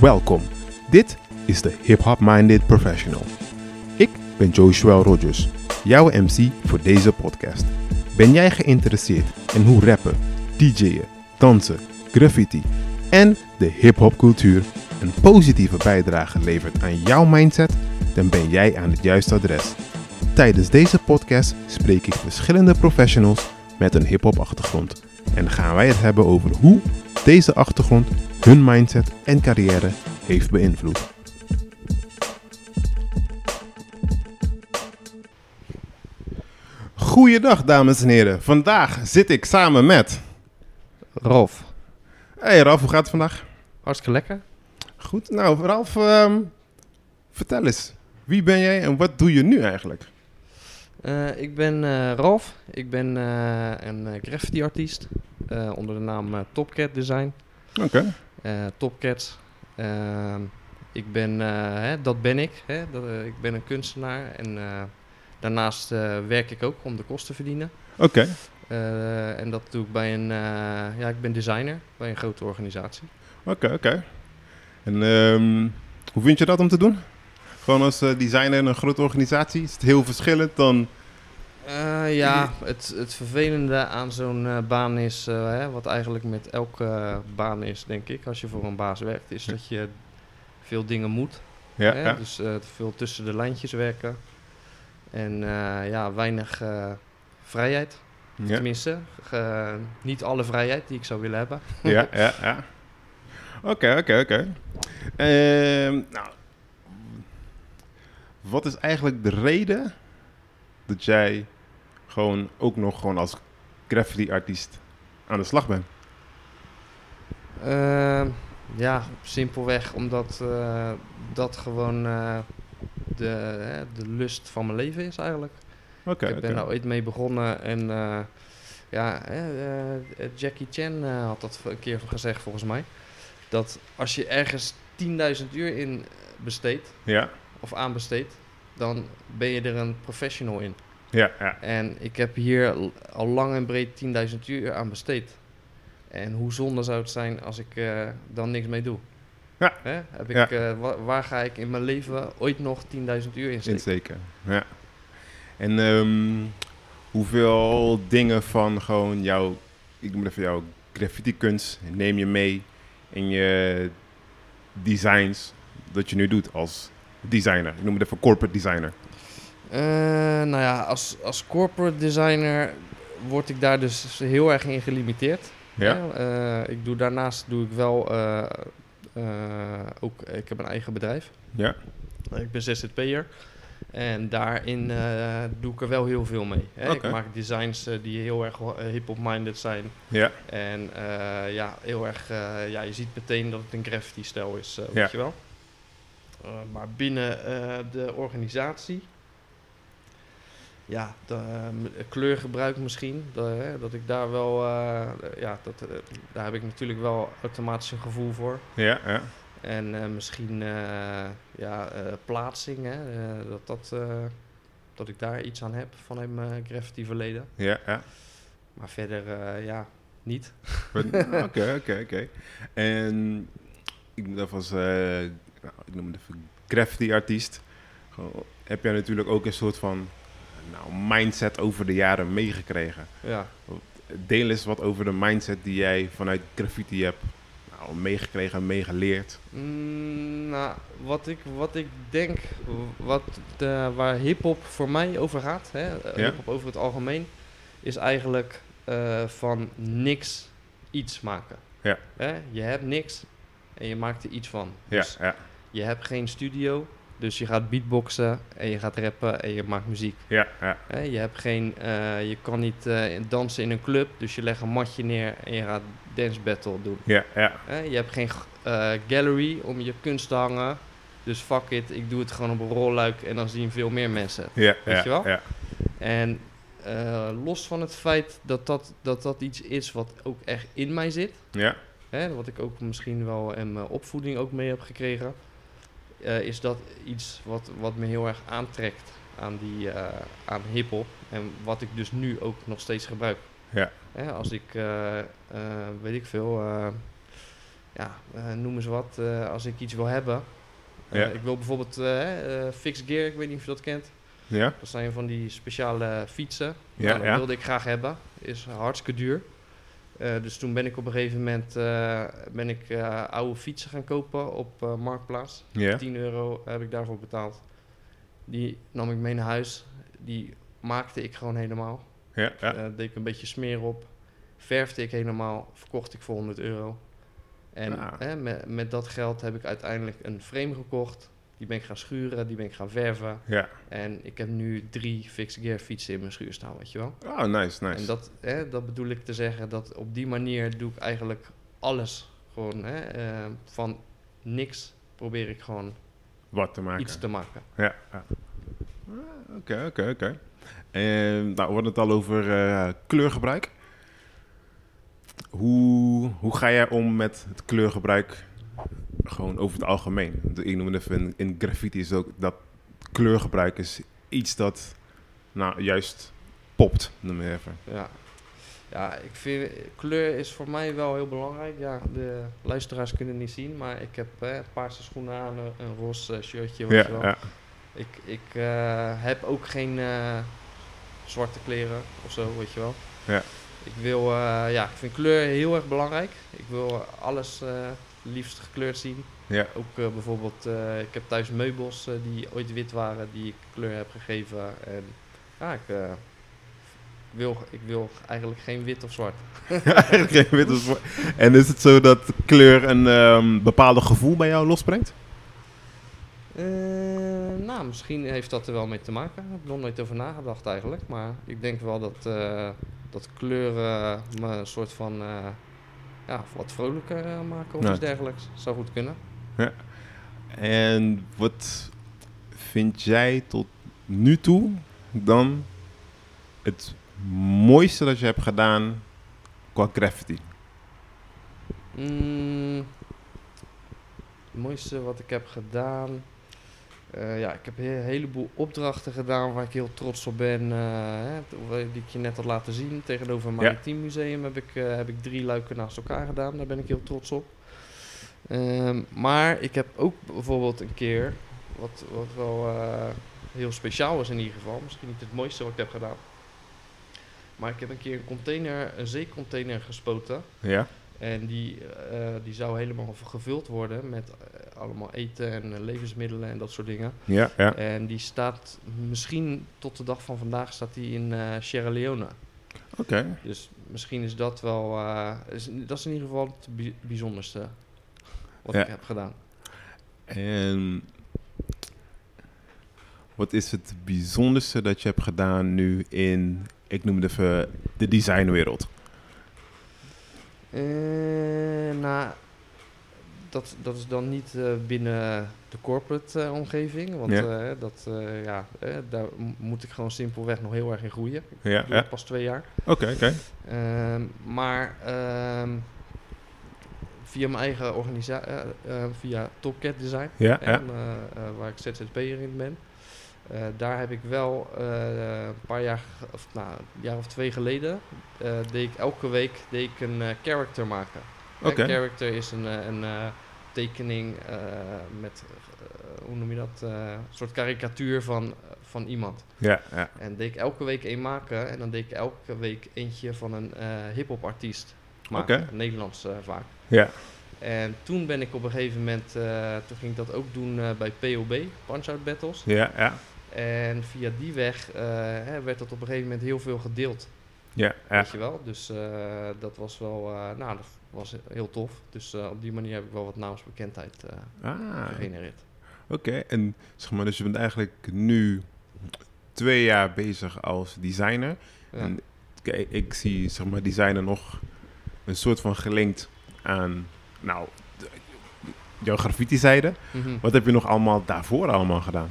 Welkom. Dit is de Hip Hop Minded Professional. Ik ben Joshua Rogers, jouw MC voor deze podcast. Ben jij geïnteresseerd in hoe rappen, DJ'en, dansen, graffiti en de hip-hop cultuur een positieve bijdrage levert aan jouw mindset? Dan ben jij aan het juiste adres. Tijdens deze podcast spreek ik verschillende professionals met een hip-hop achtergrond en gaan wij het hebben over hoe deze achtergrond hun mindset en carrière heeft beïnvloed. Goeiedag dames en heren. Vandaag zit ik samen met... Rolf, Hey Ralf, hoe gaat het vandaag? hartstikke lekker. Goed. Nou Ralf, ehm, vertel eens. Wie ben jij en wat doe je nu eigenlijk? Eh, ik ben eh Ralf. Ik ben eh, een graffiti-artiest eh, onder de naam Topcat Design. Oké. Topcats. Ehm, ik ben, hè, dat ben ik. Hè, dat, ik ben een kunstenaar en daarnaast werk ik ook om de kosten te verdienen. Oké. En dat doe ik bij een, ja, ik ben designer bij een grote organisatie. Oké, oké. En ehm, hoe vind je dat om te doen? Gewoon als eh, designer in een grote organisatie? Is het heel verschillend dan... Eh, ja, het, het vervelende aan zo'n eh, baan is, hè, wat eigenlijk met elke baan is, denk ik, als je voor een baas werkt, is dat je veel dingen moet. Ja, hè? ja. Dus veel tussen de lijntjes werken. En ja, weinig vrijheid. ja. Tenminste, niet alle vrijheid die ik zou willen hebben. ja, ja, ja. Oké, oké, oké. Ehm, nou, wat is eigenlijk de reden dat jij gewoon ook nog gewoon als graffiti-artiest aan de slag bent? Ehm, ja, simpelweg omdat eh, dat gewoon eh, de, de lust van mijn leven is eigenlijk. Oké, ik ben oké. daar ooit mee begonnen en eh, ja, Jackie Chan had dat een keer gezegd volgens mij. Dat als je ergens 10.000 uur in besteedt Ja, of aanbesteedt, dan ben je er een professional in. ja, ja. En ik heb hier al lang en breed 10.000 uur aan besteed. En hoe zonde zou het zijn als ik eh, dan niks mee doe? Ja. Hè? Heb ik, Ja. eh, wa- waar ga ik in mijn leven ooit nog 10.000 uur in steken? Insteken. Ja. En ehm, hoeveel dingen van gewoon jouw, ik noem het even jouw graffiti-kunst, neem je mee in je designs dat je nu doet als designer? Ik noem het even corporate designer. Eh, nou ja, als, als corporate designer word ik daar dus heel erg in gelimiteerd. Ja? Eh, ik doe, daarnaast doe ik wel eh, ook, ik heb een eigen bedrijf. Ja. Ik ben ZZP'er. En daarin doe ik er wel heel veel mee. Hè. Ik maak designs die heel erg hip-hop-minded zijn. Ja. En ja, heel erg... ja, je ziet meteen dat het een graffiti-stijl is, eh, Ja. weet je wel. Eh, maar binnen eh, de organisatie... Ja, de, eh, kleurgebruik misschien. de- hè, dat ik daar wel... ja, dat, daar heb ik natuurlijk wel automatisch een gevoel voor. Ja, ja. En misschien ja, plaatsing, hè, dat, dat, dat ik daar iets aan heb vanuit mijn graffiti verleden. Ja, ja. Maar verder, ja, niet. Oké, oké, oké. En ik moet eh, nou, ik noem het even graffiti-artiest. Heb jij natuurlijk ook een soort van nou, mindset over de jaren meegekregen? Ja. Deel eens wat over de mindset die jij vanuit graffiti hebt nou, meegekregen en meegeleerd. Mm, nou, wat ik, wat ik denk, wat de, waar hip-hop voor mij over gaat, hè, eh, Ja. hip-hop over het algemeen, is eigenlijk eh, van niks iets maken. Ja. Hè? Je hebt niks en je maakt er iets van. Ja, Dus ja, je hebt geen studio, dus je gaat beatboxen en je gaat rappen en je maakt muziek. ja, ja, Hè? Je, hebt geen, eh, je kan niet eh, dansen in een club, dus je legt een matje neer en je gaat dance battle doen. ja, ja, Hè, je hebt geen eh, gallery om je kunst te hangen. Dus fuck it, ik doe het gewoon op een rolluik en dan zien veel meer mensen. ja, Weet ja, je wel? ja, En los van het feit dat dat, dat dat iets is wat ook echt in mij zit. ja, Hè, wat ik ook misschien wel in mijn opvoeding ook mee heb gekregen. eh, is dat iets wat, wat me heel erg aantrekt aan, die, eh, aan hip-hop. En wat ik dus nu ook nog steeds gebruik. Ja. Hè, als ik, eh, weet ik veel, ja, noem eens wat, als ik iets wil hebben. Ja. Ik wil bijvoorbeeld Fixed Gear, ik weet niet of je dat kent. Ja? Dat zijn van die speciale fietsen. Ja, Nou, dat ja. wilde ik graag hebben. Is hartstikke duur. Eh, dus toen ben ik op een gegeven moment eh, ben ik, eh, oude fietsen gaan kopen op Marktplaats. Ja? 10 euro heb ik daarvoor betaald. Die nam ik mee naar huis. Die maakte ik gewoon helemaal. Ja? Ja? Deed ik een beetje smeer op. Verfde ik helemaal. Verkocht ik voor 100 euro. En Ah. met, met dat geld heb ik uiteindelijk een frame gekocht. Die ben ik gaan schuren. Die ben ik gaan verven. Ja. En ik heb nu drie fixed gear fietsen in mijn schuur staan, weet je wel. Oh, nice, nice. En dat, hè, dat bedoel ik te zeggen dat op die manier doe ik eigenlijk alles. Gewoon hè, eh, van niks probeer ik gewoon Wat te maken. iets te maken. Ja. Ah, Oké, oké, oké. En nou, we hadden het al over eh, kleurgebruik. Hoe, hoe ga jij om met het kleurgebruik gewoon over het algemeen? Ik noem het even in, graffiti is ook dat kleurgebruik is iets dat nou juist popt, noem je even. Ja. ja, ik vind kleur is voor mij wel heel belangrijk. Ja, de luisteraars kunnen het niet zien, maar ik heb hè, paarse schoenen aan, een, een roze shirtje, weet je Ja, wel. ja, Ik, ik eh, heb ook geen eh, zwarte kleren of zo, weet je wel. Ja. Ik wil, eh, ja, ik vind kleur heel erg belangrijk. Ik wil alles eh, liefst gekleurd zien. ja. Ook eh, bijvoorbeeld, eh, ik heb thuis meubels eh, die ooit wit waren, die ik kleur heb gegeven. En ja, ik, wil, ik wil eigenlijk geen wit of zwart. Eigenlijk geen wit of zwart. En is het zo dat kleur een ehm, bepaalde gevoel bij jou losbrengt? Eh, nou, misschien heeft dat er wel mee te maken. Daar heb ik nog nooit over nagedacht eigenlijk. Maar ik denk wel dat, dat kleuren me een soort van ja, wat vrolijker eh, maken of Ja. iets dergelijks. Zou goed kunnen. En wat vind jij tot nu toe dan het mooiste dat je hebt gedaan qua graffiti? Mm, het mooiste wat ik heb gedaan. Eh, ja, ik heb een he- heleboel opdrachten gedaan waar ik heel trots op ben. eh, hè, t- die ik je net had laten zien. Tegenover het Ja. Maritiem Museum heb ik, eh, heb ik drie luiken naast elkaar gedaan. Daar ben ik heel trots op. Ehm, maar ik heb ook bijvoorbeeld een keer, wat, wat wel eh, heel speciaal is in ieder geval. Misschien niet het mooiste wat ik heb gedaan. Maar ik heb een keer een container, een zeecontainer gespoten. Ja? En die, eh, die zou helemaal gevuld worden met eh, allemaal eten en eh, levensmiddelen en dat soort dingen. Ja, ja. En die staat misschien tot de dag van vandaag staat die in Sierra Leone. Oké. Dus misschien is dat wel, is, dat is in ieder geval het bi- bijzonderste wat Ja. ik heb gedaan. En wat is het bijzonderste dat je hebt gedaan nu in, ik noem het even, de designwereld? Eh, nou, dat, dat is dan niet eh, binnen de corporate eh, omgeving. Want Ja. dat, ja, daar moet ik gewoon simpelweg nog heel erg in groeien. Ja, Ik pas twee jaar. Oké, oké. Ehm, maar ehm, via mijn eigen organisatie, via Top Cat Design, Ja, eh, waar ik ZZP'er in ben. Eh, daar heb ik wel eh, een paar jaar, of nou, een jaar of twee geleden, eh, deed ik elke week deed ik een character maken. Hè, Oké. character is een, een tekening met, hoe noem je dat, een soort karikatuur van, van iemand. Ja, ja. En deed ik elke week één maken. En dan deed ik elke week eentje van een hip-hop artiest. maken. Nederlands vaak. Ja. En toen ben ik op een gegeven moment, toen ging ik dat ook doen bij POB, Punch Out Battles. Ja, ja. En via die weg eh, hè, werd dat op een gegeven moment heel veel gedeeld. Ja. Weet je wel? Dus eh, dat was wel, eh, nou, dat was heel tof. Dus op die manier heb ik wel wat naamsbekendheid Ah, gegenereerd. Oké, en zeg maar, dus je bent eigenlijk nu twee jaar bezig als designer. Ja. En kijk, ik zie zeg maar designer nog een soort van gelinkt aan, nou, jouw graffiti-zijde. Mhm. Wat heb je nog allemaal daarvoor allemaal gedaan?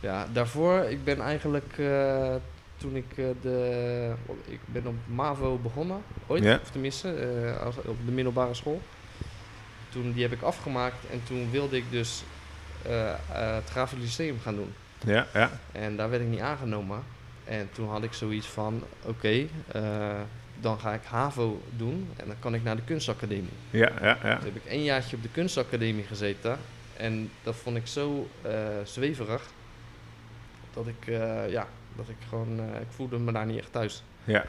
Ja, daarvoor, ik ben eigenlijk eh, toen ik eh, de. Ik ben op MAVO begonnen, ooit, Ja. of tenminste, eh, als, op de middelbare school. Toen die heb ik afgemaakt en toen wilde ik dus het Grafisch Lyceum gaan doen. Ja, ja. En daar werd ik niet aangenomen. En toen had ik zoiets van: oké, dan ga ik HAVO doen en dan kan ik naar de kunstacademie. Ja, ja, ja. Toen heb ik één jaartje op de kunstacademie gezeten. En dat vond ik zo zweverig. Dat ik, eh, ja, dat ik gewoon, eh, ik voelde me daar niet echt thuis. Ja,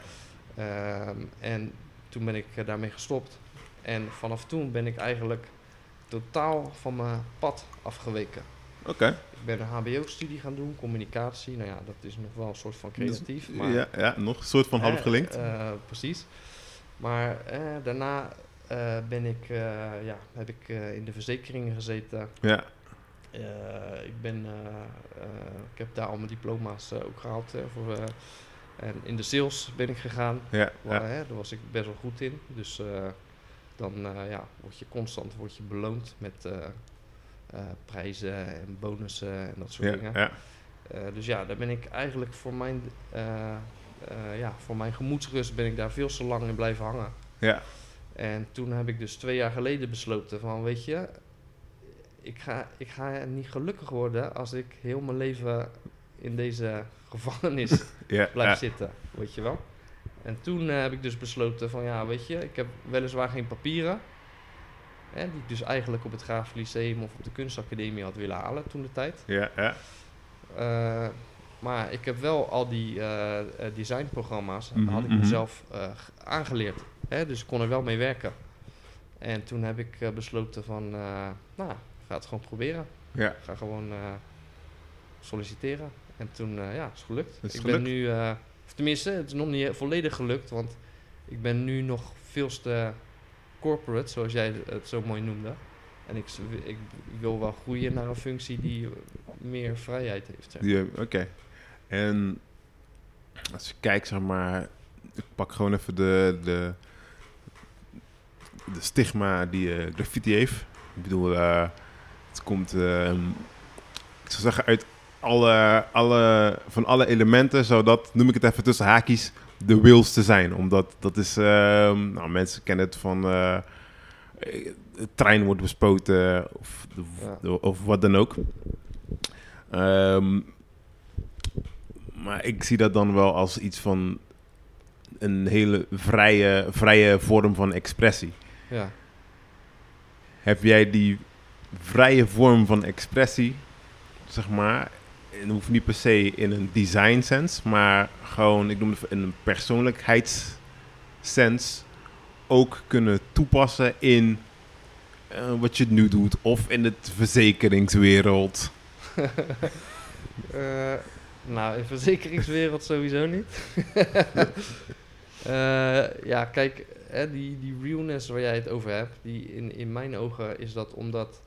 Ehm, en toen ben ik eh, daarmee gestopt. En vanaf toen ben ik eigenlijk totaal van mijn pad afgeweken. oké. Ik ben een HBO-studie gaan doen, communicatie. Nou ja, dat is nog wel een soort van creatief. Maar, Ja, ja, nog een soort van half gelinkt. precies. Maar daarna ben ik, ja, heb ik in de verzekeringen gezeten. Ja, ik, ben, eh, eh, ik heb daar al mijn diploma's eh, ook gehaald. eh, voor, eh, en in de sales ben ik gegaan. ja, Waar, ja. hè, daar was ik best wel goed in. Dus eh, dan eh, ja, word je constant word je beloond met eh, eh, prijzen en bonussen en dat soort Ja, dingen. ja. Eh, dus ja, daar ben ik eigenlijk voor mijn, eh, eh, ja, voor mijn gemoedsrust ben ik daar veel te lang in blijven hangen. Ja, En toen heb ik dus twee jaar geleden besloten van, weet je, ik ga, ik ga niet gelukkig worden als ik heel mijn leven in deze gevangenis ja, blijf ja. zitten, weet je wel. En toen eh, heb ik dus besloten van, ja, weet je, ik heb weliswaar geen papieren, hè, die ik dus eigenlijk op het Grafisch Lyceum of op de kunstacademie had willen halen toen de tijd. Ja, ja. Eh, maar ik heb wel al die eh, designprogramma's Mhm, had ik mhm. mezelf aangeleerd. Hè? Dus ik kon er wel mee werken. En toen heb ik besloten van, nou, ga het gewoon proberen. Ja, ga gewoon eh, solliciteren. En toen, eh, ja, is gelukt. Het is ik gelukt? ben nu, eh, of tenminste, het is nog niet volledig gelukt, want ik ben nu nog veel te corporate, zoals jij het zo mooi noemde. En ik, ik wil wel groeien naar een functie die meer vrijheid heeft. zeg. eh, oké. En als je kijkt, zeg maar, ik pak gewoon even de, de, de stigma die graffiti heeft. Ik bedoel, eh, het komt, eh, ik zou zeggen, uit alle, alle, van alle elementen, zodat, noem ik het even tussen haakjes, de wheels te zijn. Omdat dat is, ehm, nou, mensen kennen het van, eh, eh, de trein wordt bespoten of, de- Ja. de- of wat dan ook. Ehm, maar ik zie dat dan wel als iets van een hele vrije, vrije vorm van expressie. Ja. Heb jij die vrije vorm van expressie, zeg maar, en het hoeft niet per se in een design sense, maar gewoon, ik noem het in een persoonlijkheidssens, ook kunnen toepassen in eh, wat je nu doet, of in het verzekeringswereld. Eh, nou, in verzekeringswereld sowieso niet. Eh, ja, kijk, hè, die, die realness waar jij het over hebt, die in, in mijn ogen is dat omdat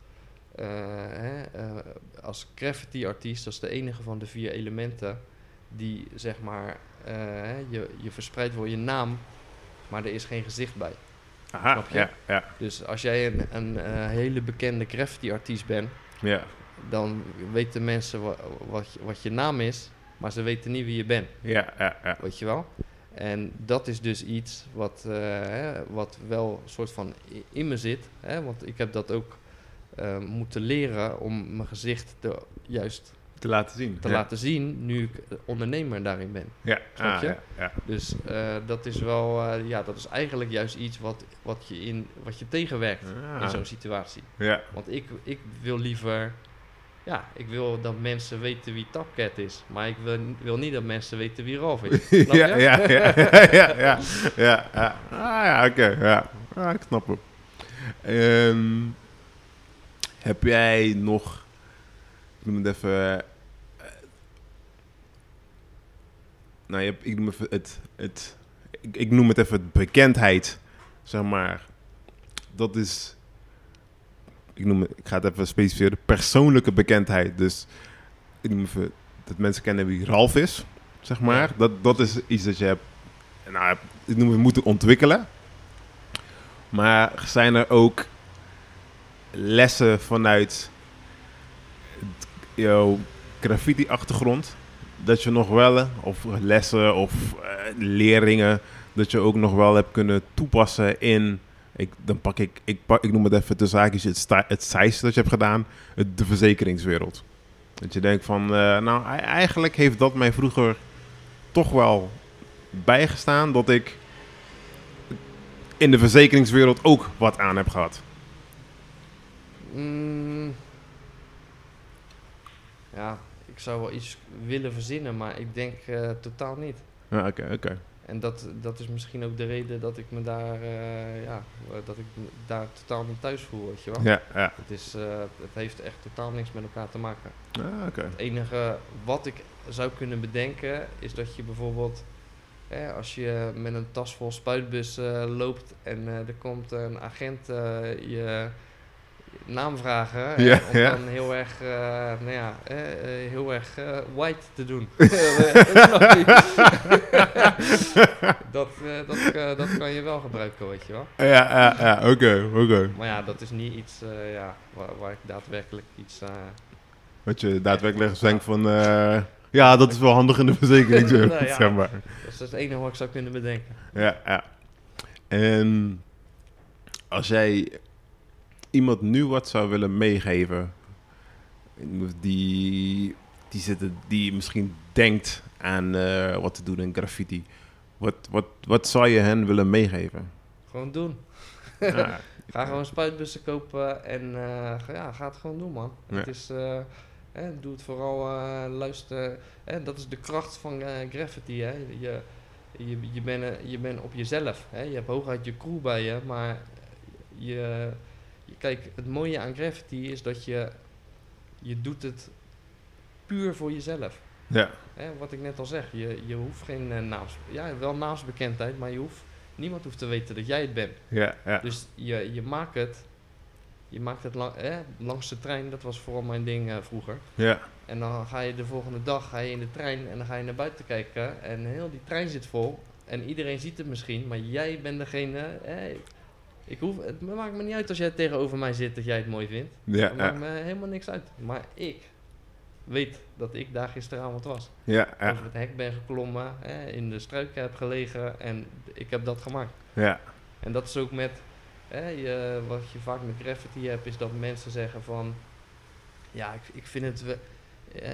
hè, eh, als graffiti-artiest, dat is de enige van de vier elementen die zeg maar, eh, je, je verspreidt wel je naam, maar er is geen gezicht bij. Aha, ja, ja, Dus als jij een, een eh, hele bekende graffiti-artiest bent, ja, dan weten mensen wa- wat, je- wat je naam is, maar ze weten niet wie je bent, ja, ja, ja. weet je wel? En dat is dus iets wat, eh, hè, wat wel een soort van in me zit, hè? want ik heb dat ook eh, moeten leren om mijn gezicht te, juist te laten zien. te ja. laten zien nu ik ondernemer daarin ben. Ja, Snap ah, je? ja, ja. Dus eh, dat is wel, eh, ja, dat is eigenlijk juist iets wat, wat, je, in, wat je tegenwerkt Ah, in zo'n situatie. ja. Want ik, ik wil liever... Ja, ik wil dat mensen weten wie Tapcat is. Maar ik wil, wil niet dat mensen weten wie Ralf is. Snap ja, je? ja, ja, ja, ja, ja. Ah, ja, oké, ja. Ah, ik snap hem. Ehm, heb jij nog, ik noem het even, eh, nou, je hebt, ik noem even het, het ik, ik noem het even het bekendheid, zeg maar. Dat is, ik noem het, ik ga het even specificeren, persoonlijke bekendheid. Dus ik noem even dat mensen kennen wie Ralf is, zeg maar. Dat, dat is iets dat je hebt, nou, ik noem het moeten ontwikkelen. Maar zijn er ook lessen vanuit jouw graffiti-achtergrond? Dat je nog wel, of lessen of eh, leringen, dat je ook nog wel hebt kunnen toepassen in, ik, dan pak ik, ik, pak, ik noem het even de zaakjes, het, het SAIS dat je hebt gedaan, de verzekeringswereld. Dat je denkt van, eh, nou eigenlijk heeft dat mij vroeger toch wel bijgestaan dat ik in de verzekeringswereld ook wat aan hebt gehad. Mm, ja, ik zou wel iets willen verzinnen, maar ik denk eh, totaal niet. Ja, oké, oké. En dat, dat is misschien ook de reden dat ik me daar, eh, ja, dat ik daar totaal niet thuis voel, weet je wel. Ja, ja. Het, is, eh, het heeft echt totaal niks met elkaar te maken. Ah, oké. Het enige wat ik zou kunnen bedenken is dat je bijvoorbeeld, hè, als je met een tas vol spuitbussen loopt en er komt een agent je naam vragen, Ja, om ja. dan heel erg, eh, nou ja, eh, eh, heel erg white te doen. Dat, dat, dat kan je wel gebruiken, weet je wel. Ja, ja, ja, oké, oké. Maar ja, dat is niet iets ja, waar, waar ik daadwerkelijk iets... Wat je daadwerkelijk denkt van... ja, dat is wel handig in de verzekeringswereld, Nou zeg maar. dat is het enige wat ik zou kunnen bedenken. Ja, ja. En als jij iemand nu wat zou willen meegeven, die, die, zitten, die misschien denkt aan eh, wat te doen in graffiti, wat, wat, wat zou je hen willen meegeven? Gewoon doen. Ja, Ga gewoon spuitbussen kopen en eh, ga- ja, ga het gewoon doen, man. Ja. Het is, eh, hè, doe het vooral, eh, luister. Hè, dat is de kracht van eh, graffiti. Hè. Je, je, je bent eh, je bent op jezelf. Hè. Je hebt hooguit je crew bij je, maar je, kijk, het mooie aan graffiti is dat je, je doet het puur voor jezelf. ja, Hè, wat ik net al zeg, je, je hoeft geen eh, naams... Ja, wel naamsbekendheid, maar je hoeft, niemand hoeft te weten dat jij het bent. ja, ja. Dus je, je maakt het, je maakt het lang, langs de trein, dat was vooral mijn ding eh, vroeger. ja. En dan ga je de volgende dag ga je in de trein en dan ga je naar buiten kijken en heel die trein zit vol. En iedereen ziet het misschien, maar jij bent degene... Hè, ik hoef, het maakt me niet uit als jij tegenover mij zit dat jij het mooi vindt. Ja, Het maakt me helemaal niks uit. Maar ik weet dat ik daar gisteravond was. ja, ja, Over het hek ben geklommen, hè, in de struiken heb gelegen en ik heb dat gemaakt. ja, En dat is ook met, hè, je, wat je vaak met graffiti hebt, is dat mensen zeggen van, ja, ik, ik, vind, het we,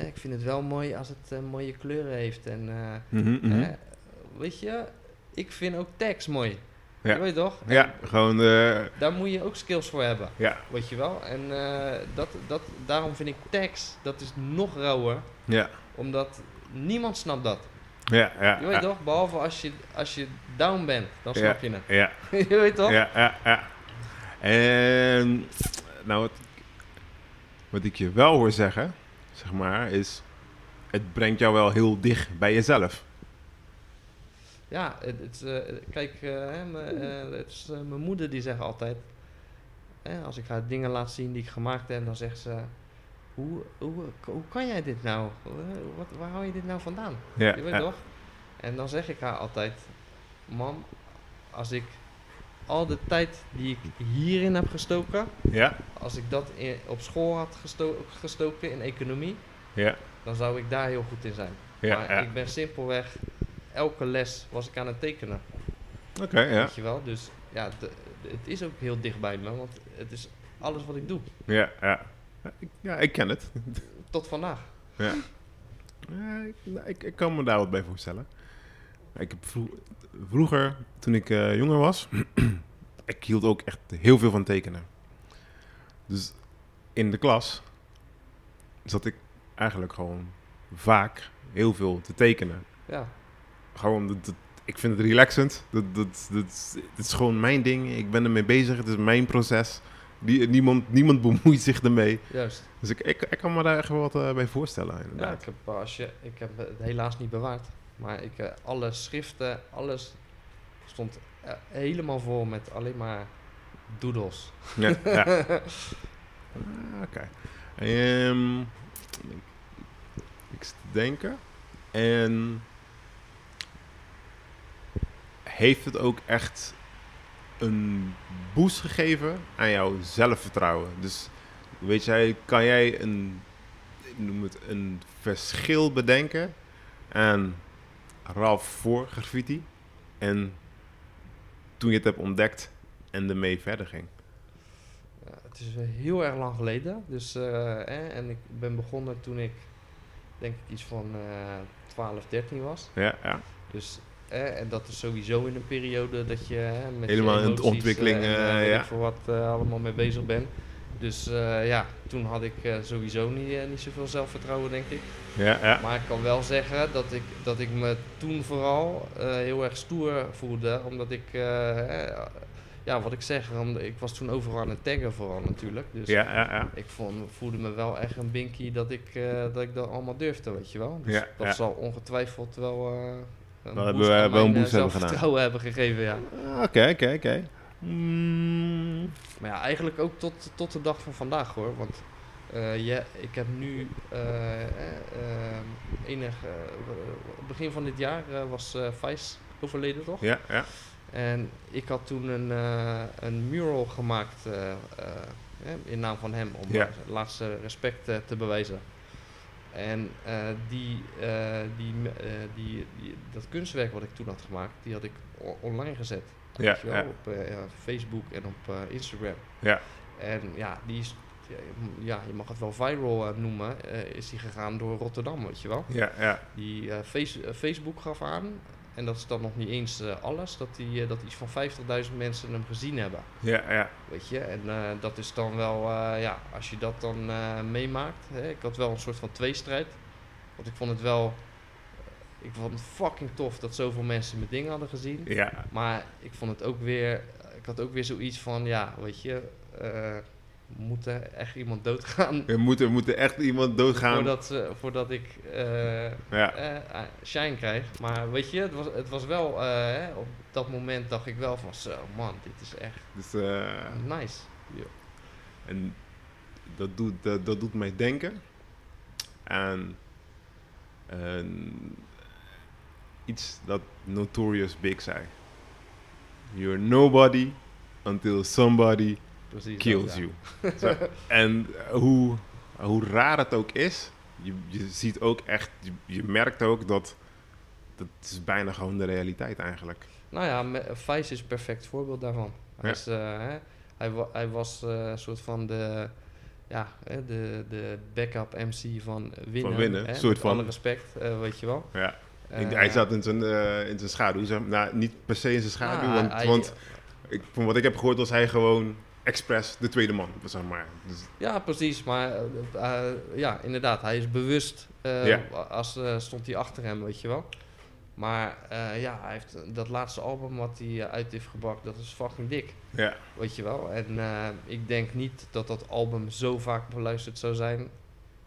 ik vind het wel mooi als het eh, mooie kleuren heeft. En, eh, Mhm, mhm. hè, weet je, ik vind ook tags mooi. Ja. Je weet toch? ja, gewoon, eh, Daar moet je ook skills voor hebben, ja, weet je wel. En eh, dat, dat, daarom vind ik tags, dat is nog rauwer, ja, omdat niemand snapt dat. ja, ja, Je weet ja, toch? Behalve als je, als je down bent, dan snap je het. ja. je weet toch? Ja, ja, ja. En nou, wat, wat ik je wel hoor zeggen, zeg maar, is het brengt jou wel heel dicht bij jezelf. Ja, het, het, eh, kijk, eh, eh, het is mijn moeder die zegt altijd, als ik haar dingen laat zien die ik gemaakt heb, dan zegt ze, hoe, hoe, hoe kan jij dit nou? Wat, waar hou je dit nou vandaan? Ja, Je weet ja, toch? En dan zeg ik haar altijd, mam, als ik al de tijd die ik hierin heb gestoken, ja, als ik dat in, op school had gesto- gestoken in economie, ja, dan zou ik daar heel goed in zijn. ja, maar ik ben simpelweg, elke les was ik aan het tekenen. Oké, ja, Weet je wel? Dus ja, de- de- het is ook heel dicht bij me, want het is alles wat ik doe. ja, ja. Ja, ik- ken het. Tot vandaag. Ja. Ja, ik, nou, ik, ik kan me daar wat bij voorstellen. Ik heb vro- vroeger, toen ik eh, jonger was, ik hield ook echt heel veel van tekenen. Dus in de klas zat ik eigenlijk gewoon vaak heel veel te tekenen. Ja, Gewoon, dat, dat- ik vind het relaxend. Dat, dat, dat, het is gewoon mijn ding. Ik ben ermee bezig. Het is mijn proces. Die, niemand, niemand bemoeit zich ermee. juist. Dus ik, ik, ik kan me daar echt wel wat eh, bij voorstellen, Ja, ik heb, eh, als je, ik heb het helaas niet bewaard. Maar ik, eh, alle schriften, alles stond helemaal vol met alleen maar doodles. Ja, ja. Ah, Oké. Ehm, ik zit te denken. En heeft het ook echt een boost gegeven aan jouw zelfvertrouwen? Dus weet jij, kan jij een, noem het een verschil bedenken aan Ralph voor graffiti en toen je het hebt ontdekt en ermee verder ging? Ja, het is heel erg lang geleden. Dus, eh, en ik ben begonnen toen ik denk ik iets van eh 12, 13 was. Ja, ja. Dus en dat is sowieso in een periode dat je hè, met je Helemaal in de ontwikkeling, en, eh, weet ja. voor wat eh, allemaal mee bezig bent. Dus eh, ja, toen had ik eh, sowieso niet, eh, niet zoveel zelfvertrouwen, denk ik. Ja, ja. Maar ik kan wel zeggen dat ik, dat ik me toen vooral eh, heel erg stoer voelde. Omdat ik, eh, eh, ja, wat ik zeg, omdat ik was toen overal aan het taggen vooral natuurlijk. Dus Ja, ja, ja. ik vond, voelde me wel echt een binky dat ik, eh, dat ik dat allemaal durfde, weet je wel. Dus Ja, dat zal ongetwijfeld wel, Wel hebben we- wel een boost hebben gedaan. zelfvertrouwen hebben gegeven, ja. Ah, Oké, oké, oké. Mm, Maar ja, eigenlijk ook tot, tot de dag van vandaag hoor. Want eh, ja, ik heb nu eh, eh, enig. begin van dit jaar was Vice overleden toch? Ja, ja. En ik had toen een, een mural gemaakt in naam van hem om Ja. laatste respect te bewijzen. En eh, die, eh, die, eh, die, die, dat kunstwerk wat ik toen had gemaakt, die had ik online gezet. Ja, wel, ja. op Facebook en op Instagram. Ja. En ja, die is, ja, je- mag het wel viral noemen, is die gegaan door Rotterdam, weet je wel. Ja, ja. Die face, Facebook gaf aan, en dat is dan nog niet eens eh, alles, dat, die, eh, dat iets van 50.000 mensen hem gezien hebben. Ja, ja. Weet je, en eh, dat is dan wel, ja, als je dat dan meemaakt. Hè, ik had wel een soort van tweestrijd. Want ik vond het wel, ik vond het fucking tof dat zoveel mensen mijn dingen hadden gezien. Ja, Maar ik vond het ook weer, ik had ook weer zoiets van, ja, weet je, moet er echt iemand doodgaan moeten, we moeten echt iemand doodgaan. voordat, ze, voordat ik eh, Ja, eh, eh, shine krijg. Maar weet je, het was, het was wel, eh, hè, op dat moment dacht ik wel van, zo man, dit is echt dus, eh, nice. en dat doet, dat, dat doet mij denken aan iets dat Notorious Big zei. You're nobody until somebody Precies. kills you. Zo. En eh, hoe, hoe raar het ook is, je, je ziet ook echt, je, je merkt ook dat dat is bijna gewoon de realiteit eigenlijk. Nou ja, Vice is een perfect voorbeeld daarvan. Hij, Ja. is, eh, hè, hij, wa- hij was eh, een soort van de, ja, hè, de, de backup MC van winnen. winnen, hè, soort van. alle respect, weet je wel. Ja. Hij zat in zijn, in zijn schaduw, zeg, nou, niet per se in zijn schaduw, nou, want, hij- want ik, van wat ik heb gehoord was hij gewoon expres de tweede man, zeg maar. Dus, Ja, precies. Maar eh, eh, ja, inderdaad, hij is bewust. eh, Ja. Als stond hij achter hem, weet je wel. Maar ja, hij heeft dat laatste album wat hij uit heeft gebracht, dat is fucking dik. ja, Weet je wel. En ik denk niet dat dat album zo vaak beluisterd zou zijn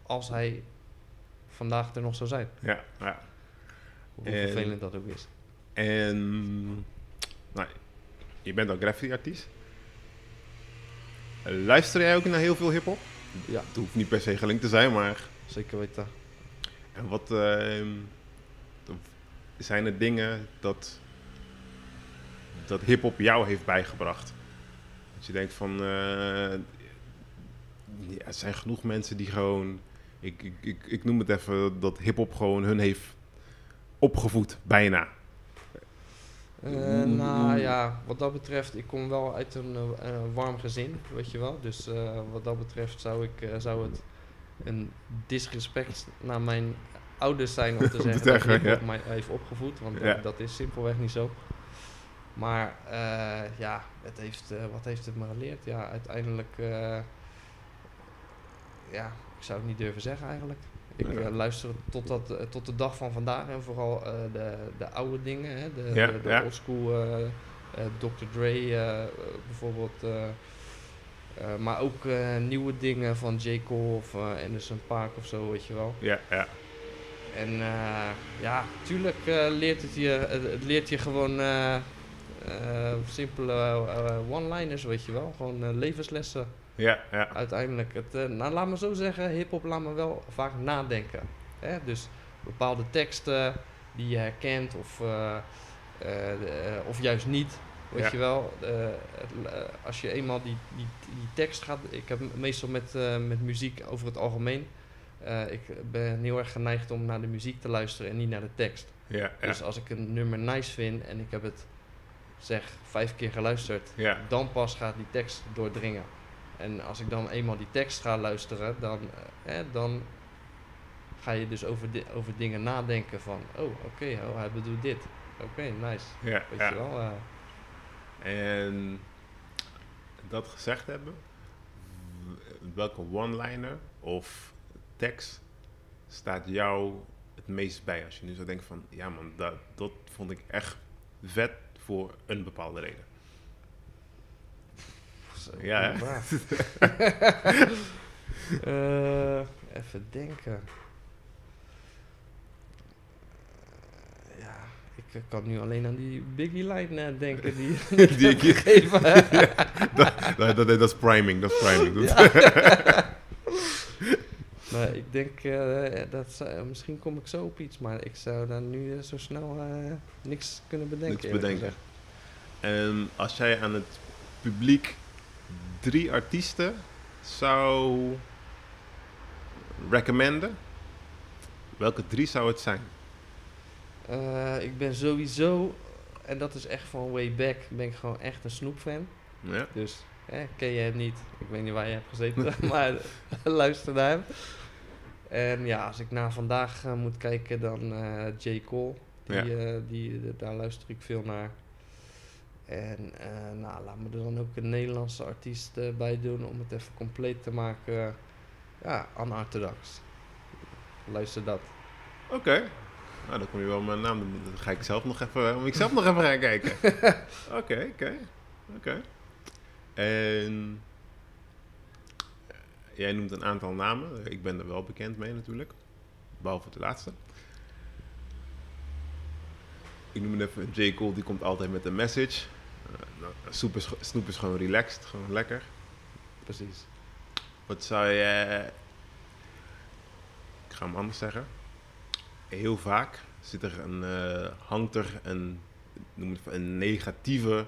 als hij vandaag er nog zou zijn. ja, ja. Hoe En- vervelend dat ook is. En nou, je bent ook graffiti-artiest. Luister jij ook naar heel veel hip-hop? Ja, Het hoeft niet per se gelinkt te zijn, maar. zeker weten. En wat ehm, zijn er dingen dat, dat hip-hop jou heeft bijgebracht? Dat je denkt van. eh, ja, er zijn genoeg mensen die gewoon. Ik, ik, ik, ik noem het even dat hip-hop gewoon hun heeft opgevoed, bijna. Eh, Hoe- nou hoe- ja, wat dat betreft, ik kom wel uit een eh, warm gezin, weet je wel. Dus eh, wat dat betreft zou, ik, zou het een disrespect naar mijn ouders zijn om te zeggen dat zeggen, hip-hop ja. mij heeft opgevoed. Want Ja. dat, dat is simpelweg niet zo. Maar ja, het heeft, wat heeft het me geleerd? Ja, uiteindelijk, eh, ja, ik zou het niet durven zeggen eigenlijk. Ik Ja. eh, luister tot, dat, eh, tot de dag van vandaag en vooral eh, de, de oude dingen, hè, de, Ja, de, de ja. oldschool eh, eh, Dr. Dre bijvoorbeeld. maar ook nieuwe dingen van J. Cole of Anderson Paak of zo, weet je wel. Ja, ja. En ja, tuurlijk leert het je, het, het leert je gewoon simpele one-liners, weet je wel. Gewoon levenslessen Ja, ja. uiteindelijk. Het, eh, nou, laat me zo zeggen, hip-hop laat me wel vaak nadenken. Hè? Dus bepaalde teksten die je herkent of, eh, eh, of juist niet. Weet Ja. je wel, het- als je eenmaal die, die, die tekst gaat. Ik heb meestal met, met muziek over het algemeen. ik ben heel erg geneigd om naar de muziek te luisteren en niet naar de tekst. Ja, ja. Dus als ik een nummer nice vind en ik heb het zeg vijf keer geluisterd, dan pas gaat die tekst doordringen. En als ik dan eenmaal die tekst ga luisteren, dan, eh, dan ga je dus over, di- over dingen nadenken van, oh oké, oh, hij bedoelt dit. oké, nice. Ja, Weet ja. je wel? eh, En dat gezegd hebben, welke one-liner of tekst staat jou het meest bij als je nu zo denkt van, ja man, dat, dat vond ik echt vet voor een bepaalde reden. Ja. Eh, even denken. Ja, ik eh, kan nu alleen aan die Biggie-lijn denken die, Die ik heb gegeven. dat, dat, dat, is priming, dat is priming. Maar ik denk, eh, dat zou- misschien kom ik zo op iets, maar ik zou daar nu zo snel niks kunnen bedenken. Niks bedenken. En als jij aan het publiek drie artiesten zou recommenden, welke drie zou het zijn? Eh, ik ben sowieso, en dat is echt van way back, ben ik gewoon echt een Snoep-fan. Ja? Dus hè, ken je hem niet, ik weet niet waar je hebt gezeten, maar luister naar hem. En ja, als ik naar vandaag eh, moet kijken, dan eh J. Cole. Die, Ja. die, daar luister ik veel naar. En eh, nou, laat me er dan ook een Nederlandse artiest eh, bij doen om het even compleet te maken. Ja, unorthodox. Luister dat. Oké. Nou, dan kom je wel mijn naam doen. Dan ga ik zelf nog even, moet ik zelf nog even gaan kijken. Oké, oké. Oké. En eh, jij noemt een aantal namen. Ik ben er wel bekend mee natuurlijk. Behalve de laatste. Ik noem het even J. Cole, die komt altijd met een message. Eh, nou, Snoep, is, Snoep is gewoon relaxed, gewoon lekker. Precies. Wat zou je. Ik ga hem anders zeggen. Heel vaak zit er een, eh, hangt er een, noem het, een negatieve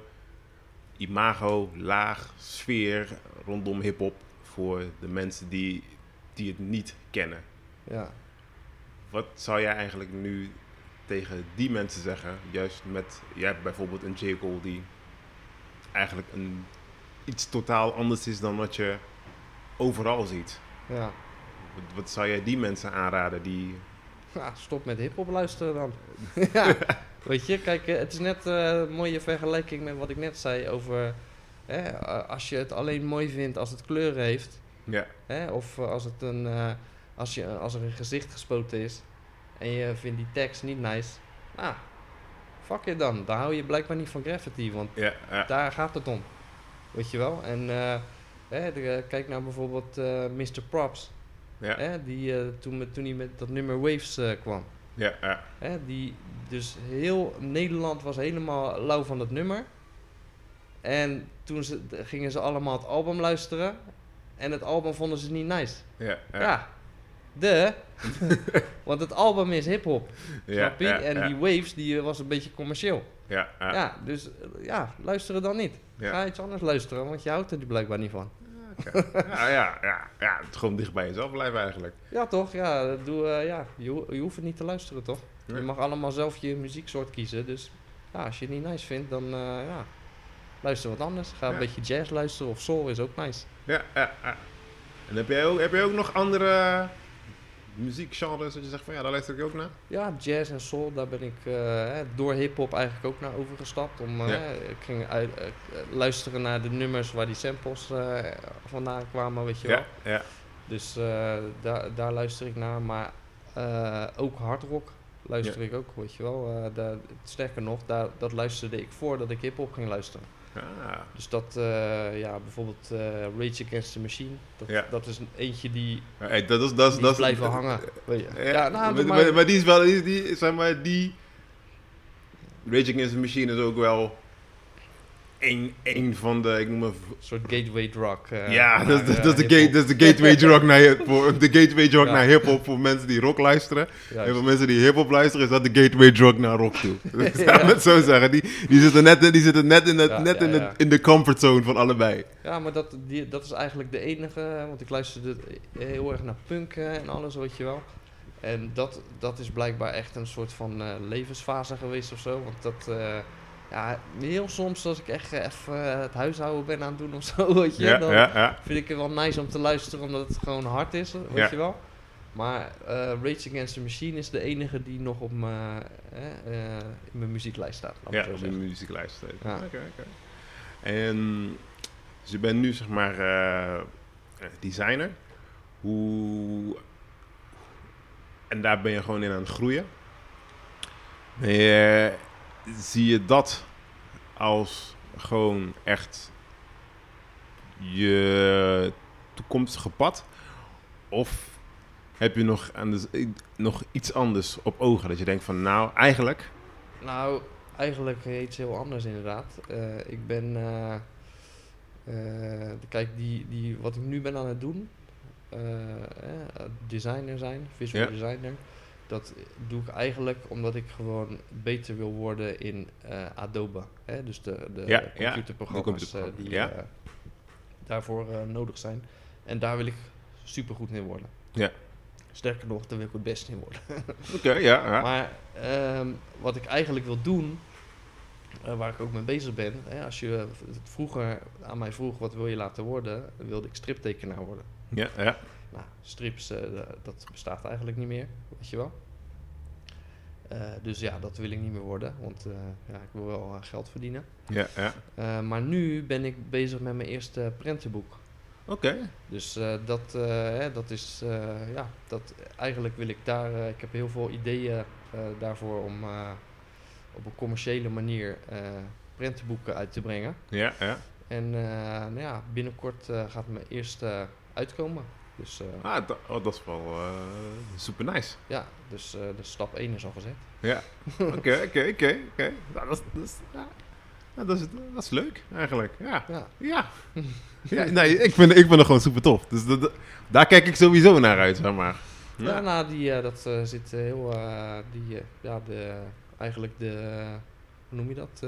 imago, laag, sfeer rondom hip-hop voor de mensen die, die het niet kennen. Ja. Wat zou jij eigenlijk nu tegen die mensen zeggen? Juist met, jij hebt bijvoorbeeld een J. Cole die eigenlijk een, iets totaal anders is dan wat je overal ziet. Ja. Wat, wat zou jij die mensen aanraden die... Ja, stop met hip-hop luisteren dan. ja, weet je, kijk, eh, het is net eh, een mooie vergelijking met wat ik net zei over. Hè, als je het alleen mooi vindt als het kleuren heeft, Ja, hè, of eh, als, het een, als, je, als er een gezicht gespoten is en je vindt die tekst niet nice, nou, fuck je dan. Dan hou je blijkbaar niet van graffiti, want ja, ja, daar gaat het om. Weet je wel? En eh, hè, de- eh, kijk naar bijvoorbeeld eh Mr. Props. ja, Hè, die, toen, met- toen hij met dat nummer Waves kwam. ja, ja. Hè, die, dus heel Nederland was helemaal lauw van dat nummer. En toen ze, gingen ze allemaal het album luisteren. En het album vonden ze niet nice. ja, Ja, de. Want het album is hip-hop. snap je? ja, en die Waves die eh, was een beetje commercieel. ja, ja, Ja, dus eh, ja, luister het dan niet. Ga iets anders luisteren, want je houdt er blijkbaar niet van. Oké. ja, ja, ja, ja, het gewoon dicht bij jezelf blijven eigenlijk. Ja, toch? Ja, doe, eh, ja je, ho- je hoeft het niet te luisteren, toch? Nee. Je mag allemaal zelf je muzieksoort kiezen. Dus ja, als je het niet nice vindt, dan ja, luister wat anders. Ga een beetje jazz luisteren of soul is ook nice. Ja, ja, ja. En heb jij ook, heb jij ook nog andere muziekgenres dat je zegt van ja, daar luister ik ook naar? Ja, jazz en soul, daar ben ik eh, door hip-hop eigenlijk ook naar overgestapt. Om, eh, Ja. Ik ging uit, eh, luisteren naar de nummers waar die samples vandaan kwamen, weet je wel. Ja, ja, Dus daar, daar luister ik naar. Maar ook hardrock luister ik ook, weet je wel. Daar, sterker nog, daar, dat luisterde ik voordat ik hip-hop ging luisteren. Ah, Dus dat, eh, ja, bijvoorbeeld eh, Rage Against the Machine. Dat, Ja. dat is een eentje die, hey, dat is, dat is, die dat is blijven hangen. Weet je. Ja, Ja, nou, maar, maar, maar, maar die is wel, die, die, zeg maar, die Rage Against the Machine is ook wel een, een van de, ik noem maar, een soort gateway drug. eh, ja, dat is de, eh, dat is de, hip-hop. gate, dat is de gateway drug naar, hip- voor, de gateway drug Ja. naar hip-hop voor mensen die rock luisteren. Juist. En voor mensen die hip-hop luisteren, is dat de gateway drug naar rock toe. Dus Ja. Laat me het zo zeggen. Die, die zitten net, in- die zitten net, in, het, Ja, net ja, in, in de comfortzone van allebei. Ja, maar dat, die, dat is eigenlijk de enige, want ik luisterde heel erg naar punk en alles, weet je wel. En dat, dat is blijkbaar echt een soort van eh, levensfase geweest of zo. Want dat, eh, ja, heel soms als ik echt eh, even eh, het huishouden ben aan het doen of zo, weet je, Ja, dan ja, vind ik het wel nice om te luisteren, omdat het gewoon hard is, weet je wel. Maar eh, Rage Against the Machine is de enige die nog op mijn, eh, in mijn muzieklijst staat. Ja, op zeggen. muzieklijst. steeds. Ja. Oké, oké. En dus je bent nu zeg maar designer. Hoe... En daar ben je gewoon in aan het groeien. Ben je, zie je dat als gewoon echt je toekomstige pad? Of heb je nog, aan de, nog iets anders op ogen? Dat je denkt van nou, eigenlijk... Nou, eigenlijk iets heel anders inderdaad. Eh, ik ben, eh, eh, kijk, die, die, wat ik nu ben aan het doen, designer zijn, visual Ja. designer, dat doe ik eigenlijk omdat ik gewoon beter wil worden in eh, Adobe. Hè? Dus de, de Ja, ja, computerprogramma's de eh, die ja. eh, daarvoor eh, nodig zijn. En daar wil ik super goed in worden. Ja. Sterker nog, daar wil ik het best in worden. Oké, ja, ja. Maar ehm, wat ik eigenlijk wil doen, waar ik ook mee bezig ben, hè, als je het vroeger aan mij vroeg wat wil je laten worden, wilde ik striptekenaar worden. Ja, ja. Nou, strips, eh, da- dat bestaat eigenlijk niet meer, weet je wel. Eh, dus ja, dat wil ik niet meer worden, want eh, ja, ik wil wel geld verdienen. Ja, ja. Maar nu ben ik bezig met mijn eerste prentenboek. Oké. Dus dat, hè, dat is, ja, dat, eigenlijk wil ik daar, ik heb heel veel ideeën daarvoor om op een commerciële manier prentenboeken uit te brengen. Ja, ja. En nou ja, binnenkort gaat mijn eerste uitkomen. Dus eh, Ah, da- oh, dat is wel eh, super nice. ja, dus eh, de stap 1 is al gezet. Ja. Oké, oké, oké, oké. Nou, dat is, dat is, ja. Dat is, dat is leuk, eigenlijk. Ja. Ja, Ja. ja nee, ik vind, ik vind het gewoon super tof. Dus dat, dat- daar kijk ik sowieso naar uit, zeg maar. ja. nou, die, dat zit heel, die, ja, de, eigenlijk de, hoe noem je dat?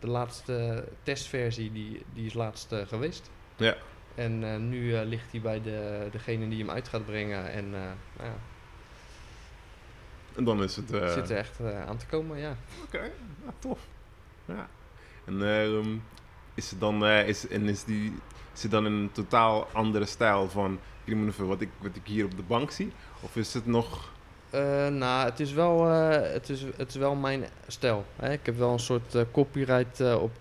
De laatste testversie, die, die is laatst geweest. Ja. En eh, nu eh, ligt hij bij de, degene die hem uit gaat brengen. En eh, nou ja, En dan is het... zit er echt aan te komen, ja. Oké, ja, tof. Ja. En ehm, is het dan, eh, is, en is die, het dan een totaal andere stijl van, wat ik, wat ik hier op de bank zie? Of is het nog, Eh, nou, het is, wel, het, is, het is wel mijn stijl. Hè? Ik heb wel een soort copyright op...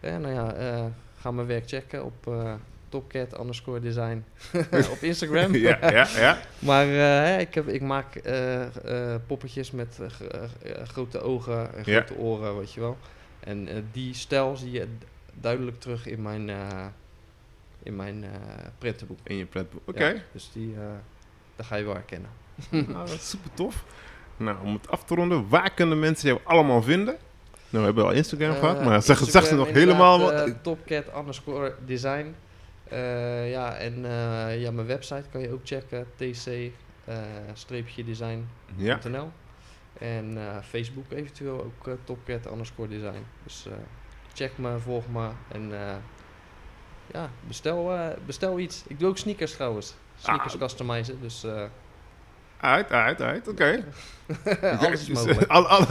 eh, nou ja, eh, ga mijn werk checken op eh, topcat underscore design op Instagram. ja, ja, ja. Maar eh, ik, heb, ik maak eh, poppetjes met gro- grote ogen en Ja. grote oren, weet je wel. En die stijl zie je duidelijk terug in mijn, in mijn prentenboek. In je pretboek. Oké, Ja, dus die, daar ga je wel herkennen. nou, dat is super tof. Nou, om het af te ronden, waar kunnen mensen jou allemaal vinden? Nou, we hebben al Instagram Eh, gehad, maar zeg, zeg ze nog helemaal wat. eh, topcat underscore design. Eh, ja, en ja, mijn website kan je ook checken. tc-design.nl En Facebook eventueel ook eh, topcat underscore design. Dus check me, volg me en ja, bestel, bestel iets. Ik doe ook sneakers trouwens. Sneakers Ah. customizen, dus uit, uit, uit, oké. alles is Dus, mogelijk. eh, al-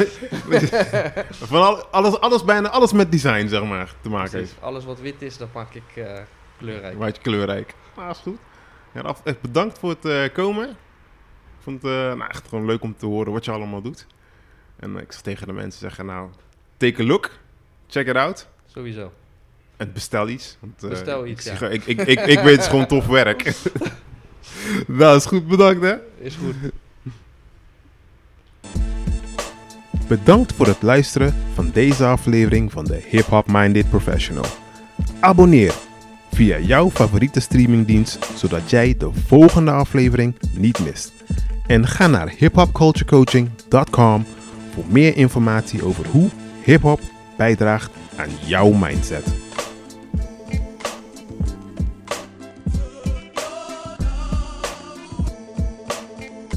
van al, alles, alles, bijna alles met design, zeg maar, te maken heeft. Alles wat wit is, dat maak ik eh, kleurrijk. Waardje kleurrijk. Nou, is goed. Ja, af, echt bedankt voor het eh, komen. Ik vond het nou, echt gewoon leuk om te horen wat je allemaal doet. En ik zal tegen de mensen zeggen, nou, take a look. Check it out. Sowieso. En bestel iets. Want, Bestel ik iets, zie ja. Ik, ik, ik, ik weet het is gewoon tof werk. nou, is goed. Bedankt, hè. Is goed. Bedankt voor het luisteren van deze aflevering van de Hip Hop Minded Professional. Abonneer via jouw favoriete streamingdienst zodat jij de volgende aflevering niet mist. En ga naar hiphopculturecoaching.com voor meer informatie over hoe hip hop bijdraagt aan jouw mindset.